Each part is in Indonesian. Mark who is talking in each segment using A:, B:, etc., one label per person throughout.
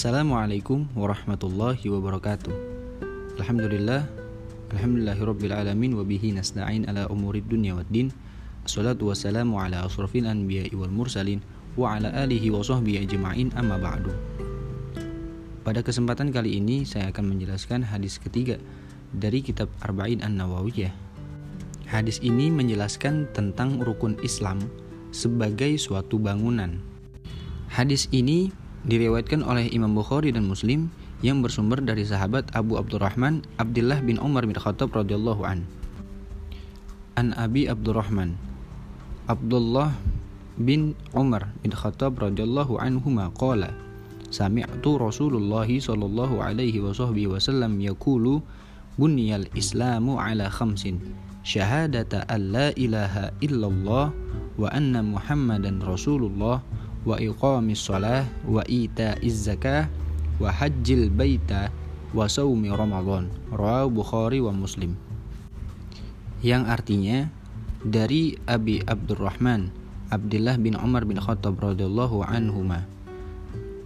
A: Assalamualaikum warahmatullahi wabarakatuh. Alhamdulillah Alhamdulillahirabbil alamin wa bihi nasta'in ala umurid dunya waddin Assalatu wassalamu ala asrafil anbiya'i wal mursalin wa ala alihi wa sahbihi ajma'in amma ba'du. Pada kesempatan kali ini saya akan menjelaskan hadis ketiga dari kitab Arba'in An-Nawawiyah. Hadis ini menjelaskan tentang rukun Islam sebagai suatu bangunan. Hadis ini diriwayatkan oleh Imam Bukhari dan Muslim yang bersumber dari sahabat Abu Abdurrahman Abdullah bin Umar bin Khattab radhiyallahu an. An Abi Abdurrahman Abdullah bin Umar bin Khattab radhiyallahu anhuma qala Sami'tu Rasulullah sallallahu alaihi wasallam yaqulu bunyal islamu ala khamsin syahadata an la ilaha illallah wa anna muhammadan rasulullah wa iqamis shalah wa ita'iz zakah wa hajjil baita wa saumi ramadan. Rawahu Bukhari wa Muslim. Yang artinya dari Abi Abdurrahman Abdullah bin Umar bin Khattab radhiyallahu anhuma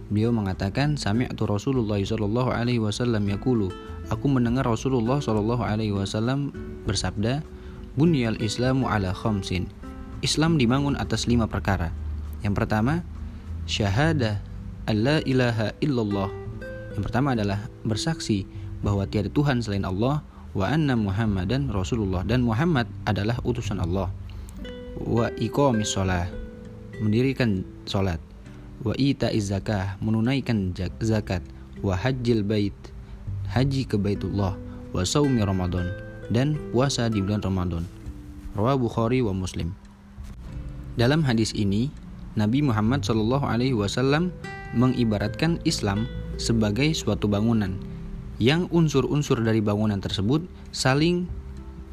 A: Beliau mengatakan sami'tu Rasulullah sallallahu alaihi wasallam yaqulu. Aku mendengar Rasulullah sallallahu alaihi wasallam bersabda Bunyal Islamu ala khamsin. Islam dibangun atas lima perkara yang pertama, syahadah Allah ilaha illallah. Yang pertama adalah bersaksi bahwa tiada Tuhan selain Allah wa anna Muhammadan Rasulullah dan Muhammad adalah utusan Allah. Wa iqamis shalah, mendirikan salat. Wa ita zakah, menunaikan zakat. Wa hajjil bait, haji ke Baitullah. Wa saumi Ramadan dan puasa di bulan Ramadan. Rawah Bukhari wa Muslim. Dalam hadis ini, Nabi Muhammad Shallallahu Alaihi Wasallam mengibaratkan Islam sebagai suatu bangunan yang unsur-unsur dari bangunan tersebut saling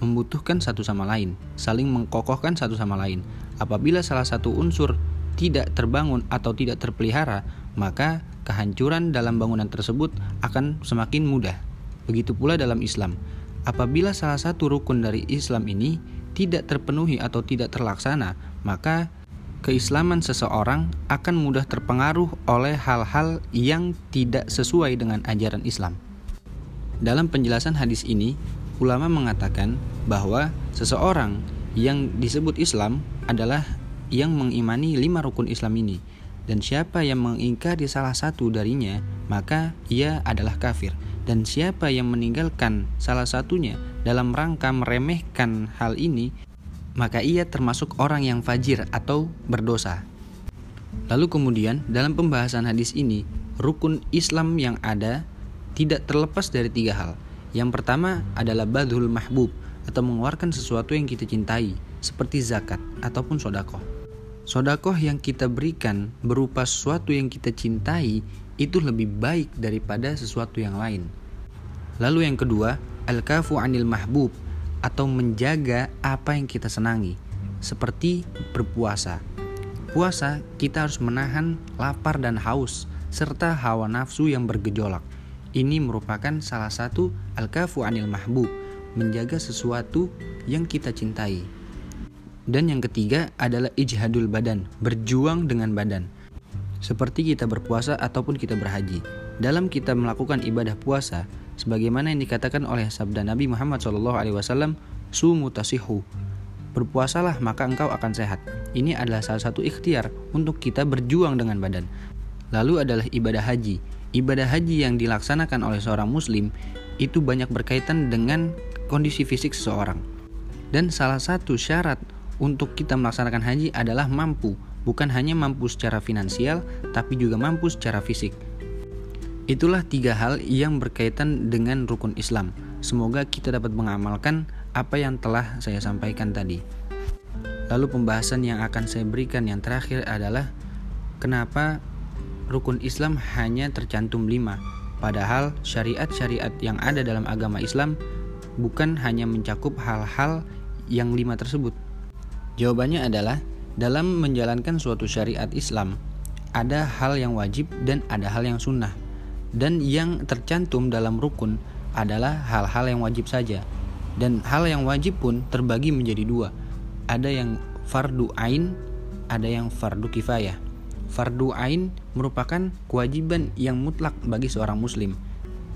A: membutuhkan satu sama lain, saling mengkokohkan satu sama lain. Apabila salah satu unsur tidak terbangun atau tidak terpelihara, maka kehancuran dalam bangunan tersebut akan semakin mudah. Begitu pula dalam Islam. Apabila salah satu rukun dari Islam ini tidak terpenuhi atau tidak terlaksana, maka keislaman seseorang akan mudah terpengaruh oleh hal-hal yang tidak sesuai dengan ajaran Islam. Dalam penjelasan hadis ini, ulama mengatakan bahwa seseorang yang disebut Islam adalah yang mengimani lima rukun Islam ini, dan siapa yang mengingkari salah satu darinya, maka ia adalah kafir. Dan siapa yang meninggalkan salah satunya dalam rangka meremehkan hal ini, maka ia termasuk orang yang fajir atau berdosa. Lalu kemudian dalam pembahasan hadis ini, rukun Islam yang ada tidak terlepas dari tiga hal. Yang pertama adalah badhul mahbub atau mengeluarkan sesuatu yang kita cintai, seperti zakat ataupun sodakoh. Sodakoh yang kita berikan berupa sesuatu yang kita cintai itu lebih baik daripada sesuatu yang lain. Lalu yang kedua, al-kafu anil mahbub atau menjaga apa yang kita senangi, seperti berpuasa. Puasa, kita harus menahan lapar dan haus, serta hawa nafsu yang bergejolak. Ini merupakan salah satu al-kafu anil mahbub, menjaga sesuatu yang kita cintai. Dan yang ketiga adalah ijhadul badan, berjuang dengan badan. Seperti kita berpuasa ataupun kita berhaji. Dalam kita melakukan ibadah puasa, sebagaimana yang dikatakan oleh sabda Nabi Muhammad SAW, sumu tasihu. Berpuasalah maka engkau akan sehat. Ini adalah salah satu ikhtiar untuk kita berjuang dengan badan. Lalu adalah ibadah haji. Ibadah haji yang dilaksanakan oleh seorang muslim itu banyak berkaitan dengan kondisi fisik seseorang. Dan salah satu syarat untuk kita melaksanakan haji adalah mampu, bukan hanya mampu secara finansial, tapi juga mampu secara fisik. Itulah tiga hal yang berkaitan dengan rukun Islam. Semoga kita dapat mengamalkan apa yang telah saya sampaikan tadi. Lalu pembahasan yang akan saya berikan yang terakhir adalah kenapa rukun Islam hanya tercantum lima, padahal syariat-syariat yang ada dalam agama Islam bukan hanya mencakup hal-hal yang lima tersebut. Jawabannya adalah dalam menjalankan suatu syariat Islam ada hal yang wajib dan ada hal yang sunnah dan yang tercantum dalam rukun adalah hal-hal yang wajib saja dan hal yang wajib pun terbagi menjadi dua ada yang fardu ain ada yang fardu kifayah fardu ain merupakan kewajiban yang mutlak bagi seorang muslim.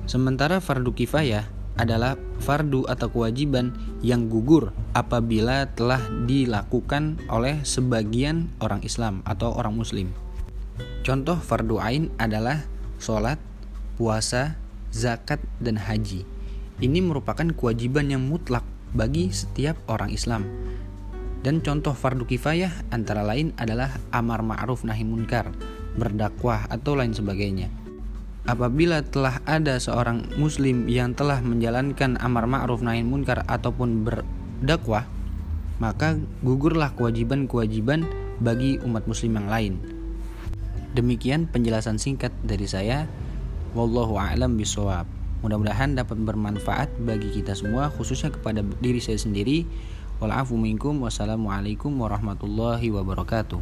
A: Sementara fardu kifayah adalah fardu atau kewajiban yang gugur apabila telah dilakukan oleh sebagian orang Islam atau orang muslim. Contoh fardu ain adalah sholat, puasa, zakat, dan haji. Ini merupakan kewajiban yang mutlak bagi setiap orang Islam. Dan contoh fardu kifayah antara lain adalah amar ma'ruf nahi munkar, berdakwah atau lain sebagainya. Apabila telah ada seorang muslim yang telah menjalankan amar ma'ruf nahi munkar ataupun berdakwah, maka gugurlah kewajiban-kewajiban bagi umat muslim yang lain. Demikian penjelasan singkat dari saya. Wallahu a'lam bishawab. Mudah-mudahan dapat bermanfaat bagi kita semua khususnya kepada diri saya sendiri Walafu minkum wassalamualaikum warahmatullahi wabarakatuh